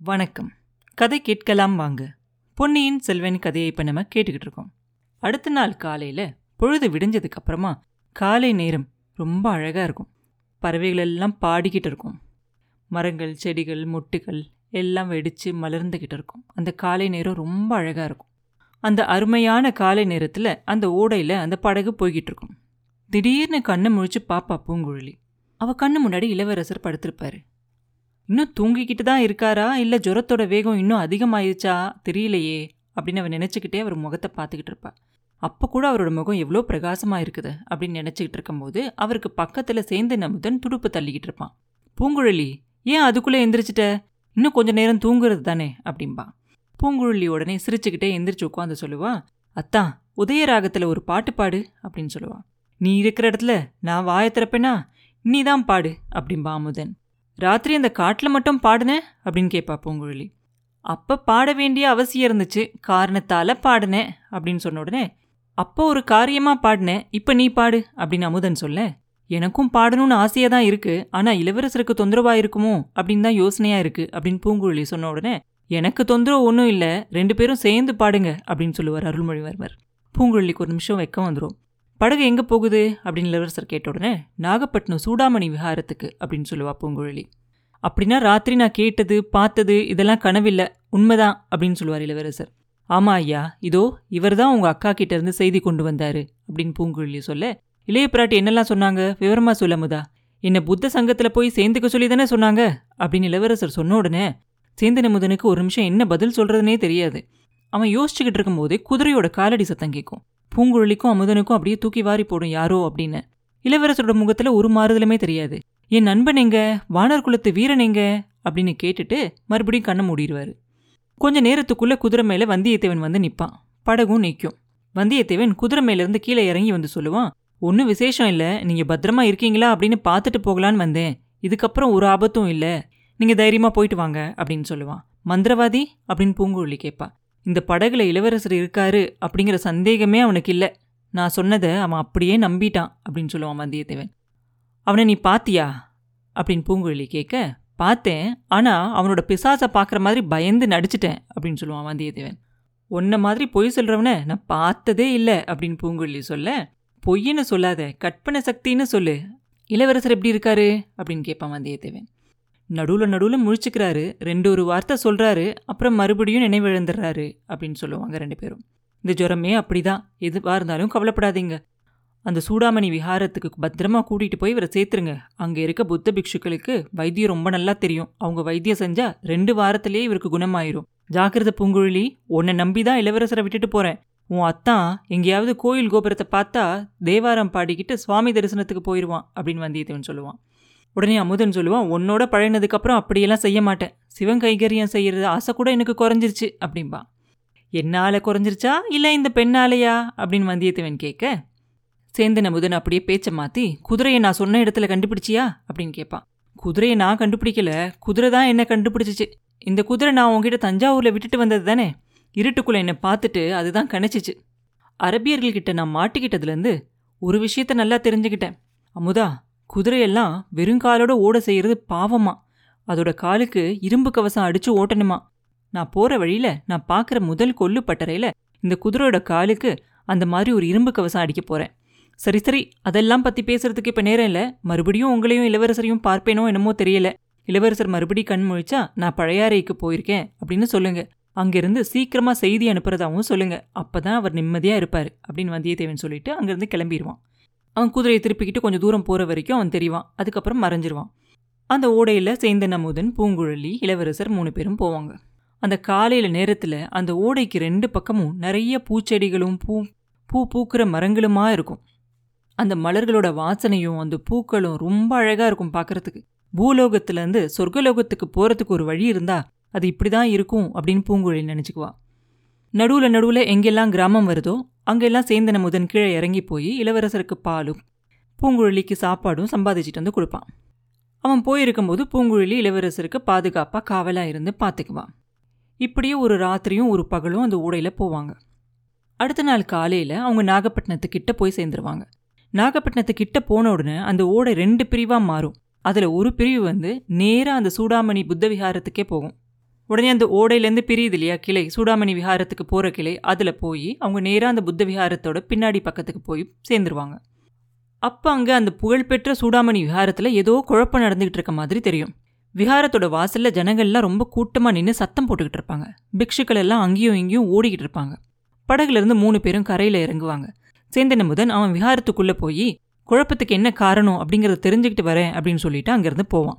வணக்கம். கதை கேட்கலாம் வாங்க. பொன்னியின் செல்வன் கதையை இப்போ நம்ம கேட்டுக்கிட்டு இருக்கோம். அடுத்த நாள் காலையில் பொழுது விடிஞ்சதுக்கப்புறமா காலை நேரம் ரொம்ப அழகாக இருக்கும். பறவைகள் எல்லாம் பாடிக்கிட்டு இருக்கும். மரங்கள் செடிகள் மொட்டுகள் எல்லாம் வெடித்து மலர்ந்துக்கிட்டு இருக்கும். அந்த காலை நேரம் ரொம்ப அழகாக இருக்கும். அந்த அருமையான காலை நேரத்தில் அந்த ஓடையில் அந்த படகு போய்கிட்டு இருக்கும். திடீர்னு கண்ணை முழிச்சு பாப்பா பூங்குழலி. அவள் கண்ணு முன்னாடி இளவரசர் படுத்திருப்பாரு. இன்னும் தூங்கிக்கிட்டு தான் இருக்காரா? இல்லை ஜுரத்தோட வேகம் இன்னும் அதிகமாயிருச்சா? தெரியலையே. அப்படின்னு அவன் நினச்சிக்கிட்டே அவர் முகத்தை பார்த்துக்கிட்டு இருப்பா அப்போ கூட அவரோட முகம் எவ்வளோ பிரகாசமாக இருக்குது அப்படின்னு நினச்சிக்கிட்டு இருக்கும்போது அவருக்கு பக்கத்தில் சேர்ந்து நமுதன் துடுப்பு தள்ளிக்கிட்டு இருப்பான். பூங்குழலி ஏன் அதுக்குள்ளே எந்திரிச்சிட்ட? இன்னும் கொஞ்சம் நேரம் தூங்குறது தானே? அப்படின்பா பூங்குழலி உடனே சிரிச்சுக்கிட்டே எந்திரிச்சு உட்காந்து சொல்லுவா அத்தா உதயராகத்தில் ஒரு பாட்டு பாடு அப்படின்னு சொல்லுவா. நீ இருக்கிற இடத்துல நான் வாயை திறப்பேனா? நீ தான் பாடு அப்படின்பா அமுதன் ராத்திரி அந்த காட்டில் மட்டும் பாடினேன் அப்படின்னு கேட்பா பூங்குழலி. அப்போ பாட வேண்டிய அவசியம் இருந்துச்சு. காரணத்தால் பாடினேன் அப்படின்னு சொன்ன உடனே அப்போ ஒரு காரியமாக பாடினேன் இப்போ நீ பாடு அப்படின்னு அமுதன் சொல்ல. எனக்கும் பாடணும்னு ஆசையாக தான் இருக்கு. ஆனால் இளவரசருக்கு தொந்தரவாக இருக்குமோ? அப்படின்னு தான் யோசனையாக இருக்கு அப்படின்னு பூங்குழலி சொன்ன உடனே எனக்கு தொந்தரவு ஒன்றும் இல்லை. ரெண்டு பேரும் சேர்ந்து பாடுங்க அப்படின்னு சொல்லுவார் அருள்மொழிவர்மர். பூங்குழலிக்கு ஒரு நிமிஷம் வெக்கம் வந்துடும் படகு எங்கே போகுது? அப்படின்னு இளவரசர் கேட்ட உடனே நாகப்பட்டினம் சூடாமணி விஹாரத்துக்கு அப்படின்னு சொல்லுவா பூங்குழலி. அப்படின்னா ராத்திரி நான் கேட்டது பார்த்தது இதெல்லாம் கனவில்லை. உண்மைதான் அப்படின்னு சொல்லுவார் இளவரசர். ஆமா ஐயா இதோ இவர் தான் உங்க அக்கா கிட்ட இருந்து செய்தி கொண்டு வந்தாரு அப்படின்னு பூங்குழலி சொல்ல இளைய பிராட்டி என்னெல்லாம் சொன்னாங்க? விவரமா சொல்லமுதா என்னை புத்த சங்கத்துல போய் சேர்ந்துக்க சொல்லி தானே சொன்னாங்க அப்படின்னு இளவரசர் சொன்ன உடனே சேந்தன முதனுக்கு ஒரு நிமிஷம் என்ன பதில் சொல்றதுனே தெரியாது. அவன் யோசிச்சுக்கிட்டு இருக்கும்போதே குதிரையோட காலடி சத்தம் கேட்கும். பூங்குழலிக்கும் அமுதனுக்கும் அப்படியே தூக்கி வாரி போடும் யாரோ அப்படின்னு. இளவரசரோட முகத்தில் ஒரு மாறுதலுமே தெரியாது. என் நண்பன் எங்க? வானர் குலத்து வீரன் எங்க? அப்படின்னு கேட்டுட்டு மறுபடியும் கண்ணை மூடிடுவார். கொஞ்ச நேரத்துக்குள்ளே குதிரை மேலே வந்தியத்தேவன் வந்து நிற்பான் படகும் நிற்கும் வந்தியத்தேவன் குதிரை மேலேருந்து கீழே இறங்கி வந்து சொல்லுவான் ஒன்றும் விசேஷம் இல்லை. நீங்கள் பத்திரமா இருக்கீங்களா அப்படின்னு பார்த்துட்டு போகலான்னு வந்தேன். இதுக்கப்புறம் ஒரு ஆபத்தும் இல்லை. நீங்கள் தைரியமாக போயிட்டு வாங்க அப்படின்னு சொல்லுவான். மந்திரவாதி? அப்படின்னு பூங்குழலி கேட்பா. இந்த படகுல இளவரசர் இருக்காரு அப்படிங்கிற சந்தேகமே அவனுக்கு இல்லை. நான் சொன்னதை அவன் அப்படியே நம்பிட்டான் அப்படின்னு சொல்லுவான் வந்தியத்தேவன். அவனை நீ பாத்தியா? அப்படின்னு பூங்குழலி கேட்க பார்த்தேன் ஆனால் அவனோட பிசாசை பார்க்குற மாதிரி பயந்து நடிச்சிட்டேன் அப்படின்னு சொல்லுவான் வந்தியத்தேவன். உன்ன மாதிரி பொய் சொல்கிறவனை நான் பார்த்ததே இல்லை அப்படின்னு பூங்குழலி சொல்ல பொய்ன்னு சொல்லாத கற்பனை சக்தின்னு சொல்லு. இளவரசர் எப்படி இருக்காரு? அப்படின்னு கேட்பான் வந்தியத்தேவன். நடுவில் நடுவில் முழிச்சுக்கிறாரு. ரெண்டு ஒரு வார்த்தை சொல்கிறாரு அப்புறம் மறுபடியும் நினைவிழந்துடுறாரு அப்படின்னு சொல்லுவாங்க ரெண்டு பேரும். இந்த ஜுரமே அப்படிதான். எதுவாக இருந்தாலும் கவலைப்படாதீங்க. அந்த சூடாமணி விஹாரத்துக்கு பத்திரமா கூட்டிகிட்டு போய் இவரை சேர்த்துருங்க. அங்கே இருக்க புத்த பிக்ஷுக்களுக்கு வைத்தியம் ரொம்ப நல்லா தெரியும். அவங்க வைத்தியம் செஞ்சா ரெண்டு வாரத்திலேயே இவருக்கு குணமாயிரும். ஜாக்கிரத பூங்குழலி உன்னை நம்பி தான் இளவரசரை விட்டுட்டு போகிறேன் உன் அத்தான் எங்கேயாவது கோயில் கோபுரத்தை பார்த்தா தேவாரம் பாடிக்கிட்டு சுவாமி தரிசனத்துக்கு போயிடுவான் அப்படின்னு வந்தியத்தேவன் சொல்லுவான். உடனே அமுதன் சொல்லுவான் உன்னோட பழகினதுக்கப்புறம் அப்படியெல்லாம் செய்ய மாட்டேன். சிவன் கைகரியம் செய்யறது ஆசை கூட எனக்கு குறைஞ்சிருச்சு அப்படின்பா என்னால குறைஞ்சிருச்சா? இல்லை இந்த பெண்ணாலையா? அப்படின்னு வந்தியத்தேவன் கேட்க சேந்தன் அமுதன் அப்படியே பேச்சை மாற்றி குதிரையை நான் சொன்ன இடத்துல கண்டுபிடிச்சியா? அப்படின்னு கேட்பான். குதிரையை நான் கண்டுபிடிக்கல. குதிரை தான் என்ன கண்டுபிடிச்சிச்சு. இந்த குதிரை நான் உங்ககிட்ட தஞ்சாவூரில் விட்டுட்டு வந்தது தானே? இருட்டுக்குள்ளே என்னை பார்த்துட்டு அதுதான் கணிச்சிச்சு. அரபியர்கள்கிட்ட நான் மாட்டிக்கிட்டதுலேருந்து ஒரு விஷயத்த நல்லா தெரிஞ்சுக்கிட்டேன். அமுதா குதிரையெல்லாம் வெறுங்காலோட ஓட செய்யறது பாவமா. அதோட காலுக்கு இரும்பு கவசம் அடிச்சு ஓட்டணுமா. நான் போற வழியில நான் பார்க்குற முதல் கொல்லு பட்டறையில இந்த குதிரையோட காலுக்கு அந்த மாதிரி ஒரு இரும்பு கவசம் அடிக்க போறேன். சரி சரி அதெல்லாம் பத்தி பேசுறதுக்கு இப்ப நேரம் இல்லை. மறுபடியும் உங்களையும் இளவரசரையும் பார்ப்பேனோ என்னமோ தெரியல. இளவரசர் மறுபடி கண் முழிச்சா நான் பழையாறைக்கு போயிருக்கேன் அப்படின்னு சொல்லுங்க. அங்கிருந்து சீக்கிரமா செய்தி அனுப்புறதாவும் சொல்லுங்க. அப்பதான் அவர் நிம்மதியா இருப்பாரு அப்படின்னு வந்தியத்தேவன் சொல்லிட்டு அங்கிருந்து கிளம்பிடுவான் அவன் குதிரையை திருப்பிக்கிட்டு கொஞ்சம் தூரம் போகிற வரைக்கும் அவன் தெரிவான். அதுக்கப்புறம் மறைஞ்சிருவான். அந்த ஓடையில் சேந்தன் அமுதன் பூங்குழலி இளவரசர் மூணு பேரும் போவாங்க. அந்த காலையில் நேரத்தில் அந்த ஓடைக்கு ரெண்டு பக்கமும் நிறைய பூச்செடிகளும் பூ பூ பூக்கிற மரங்களுமா இருக்கும். அந்த மலர்களோட வாசனையும் அந்த பூக்களும் ரொம்ப அழகாக இருக்கும் பார்க்குறதுக்கு பூலோகத்திலேருந்து சொர்க்கலோகத்துக்கு போகிறதுக்கு ஒரு வழி இருந்தால் அது இப்படி தான் இருக்கும் அப்படின்னு பூங்குழலி நினைச்சுக்குவா. நடுவில் நடுவில் எங்கெல்லாம் கிராமம் வருதோ அங்கெல்லாம் சேந்தன முதன் கீழே இறங்கி போய் இளவரசருக்கு பாலும் பூங்குழலிக்கு சாப்பாடும் சம்பாதிச்சிட்டு வந்து கொடுப்பான். அவன் போயிருக்கும்போது பூங்குழலி இளவரசருக்கு பாதுகாப்பாக காவலாக இருந்து பார்த்துக்குவான் இப்படியே ஒரு ராத்திரியும் ஒரு பகலும் அந்த ஊடையில் போவாங்க. அடுத்த நாள் காலையில் அவங்க நாகப்பட்டினத்துக்கிட்ட போய் சேர்ந்துருவாங்க. நாகப்பட்டினத்துக்கிட்ட போன உடனே அந்த ஓடை ரெண்டு பிரிவாக மாறும். அதில் ஒரு பிரிவு வந்து நேராக அந்த சூடாமணி புத்த விஹாரத்துக்கே போகும். உடனே அந்த ஓடையிலேருந்து பிரியுது இல்லையா கிளை? சூடாமணி விஹாரத்துக்கு போகிற கிளை. அதில் போய் அவங்க நேராக அந்த புத்த விஹாரத்தோட பின்னாடி பக்கத்துக்கு போய் சேர்ந்துருவாங்க. அப்போ அங்கே அந்த புகழ்பெற்ற சூடாமணி விஹாரத்தில் ஏதோ குழப்பம் நடந்துக்கிட்டு இருக்க மாதிரி தெரியும். விஹாரத்தோட வாசலில் ஜனங்கள்லாம் ரொம்ப கூட்டமாக நின்று சத்தம் போட்டுக்கிட்டு இருப்பாங்க. பிக்ஷுக்கள் எல்லாம் அங்கேயும் இங்கேயும் ஓடிக்கிட்டு இருப்பாங்க. படகுலேருந்து மூணு பேரும் கரையில் இறங்குவாங்க. சேந்தன் முதன் அவன் விஹாரத்துக்குள்ளே போய் குழப்பத்துக்கு என்ன காரணம் அப்படிங்கிறத தெரிஞ்சுக்கிட்டு வரேன் அப்படின்னு சொல்லிட்டு அங்கேருந்து போவான்.